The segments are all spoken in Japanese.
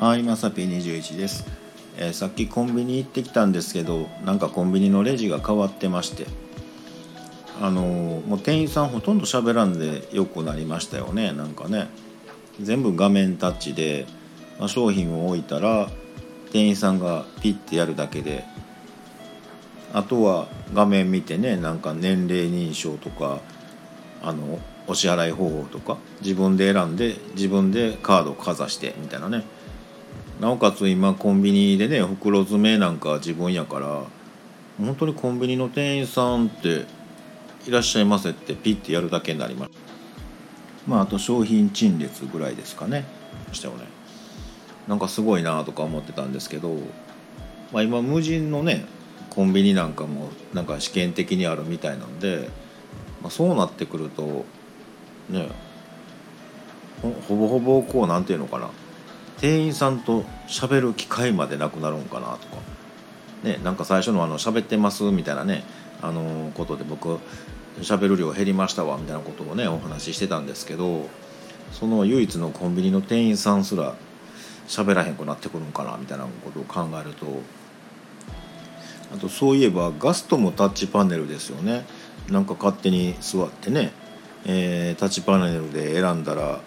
はい、まさぴ21です、えーさっきコンビニ行ってきたんですけどなんかコンビニのレジが変わってまして。あのーもう店員さんほとんど喋らんでよくなりましたよね。なんかね。全部画面タッチで、まあ商品を置いたら店員さんがピッてやるだけで。あとは画面見てねなんか年齢認証とかあのお支払い方法とか自分で選んで自分でカードをかざしてみたいなね。なおかつ今コンビニでね袋詰めなんか自分やから本当にコンビニの店員さんっていらっしゃいませってピッてやるだけになりました。まああと商品陳列ぐらいですかね。したよね。なんかすごいなとか思ってたんですけど、まあ、今無人のねコンビニなんかもなんか試験的にあるみたいなんで、まあ、そうなってくるとねほぼほぼこうなんていうのかな。店員さんと喋る機会までなくなるんかなとか。ねなんか最初のあの喋ってますみたいなねあのことで僕喋る量減りましたわみたいなことをねお話ししてたんですけどその唯一のコンビニの店員さんすら喋らへんくなってくるんかなみたいなことを考えるとあとそういえばガストもタッチパネルですよね。なんか勝手に座ってね、えータッチパネルで選んだら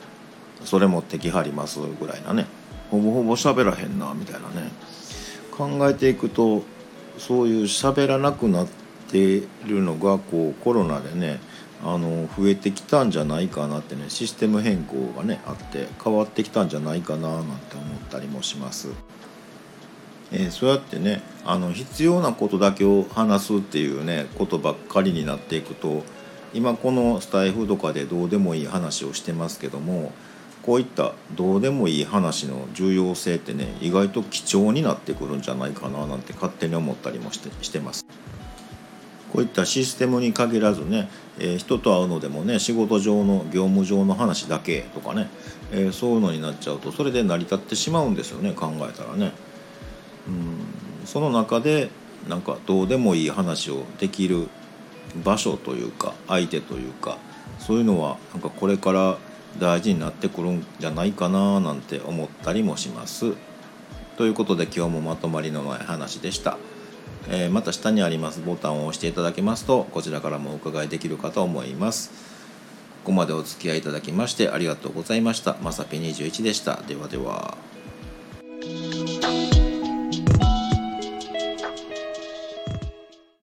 それ持ってきはりますぐらいなねほぼほぼ喋らへんなみたいなね考えていくとそういう喋らなくなっているのがこうコロナでねあの増えてきたんじゃないかなってねシステム変更がねあって変わってきたんじゃないかななんて思ったりもします。えーそうやってねあの必要なことだけを話すっていうねことばっかりになっていくと今このスタイフとかでどうでもいい話をしてますけどもこういったどうでもいい話の重要性ってね意外と貴重になってくるんじゃないかななんて勝手に思ったりもしてしてます。こういったシステムに限らずね、えー人と会うのでもね仕事上の業務上の話だけとかね、えーそういうのになっちゃうとそれで成り立ってしまうんですよね考えたらね。うんその中でなんかどうでもいい話をできる場所というか相手というかそういうのはなんかこれから大事になってくるんじゃないかななんて思ったりもします。ということで今日もまとまりのない話でした。えーまた下にありますボタンを押していただけますとこちらからもお伺いできるかと思います。ここまでお付き合いいただきましてありがとうございました。まさぴ21でした。ではでは。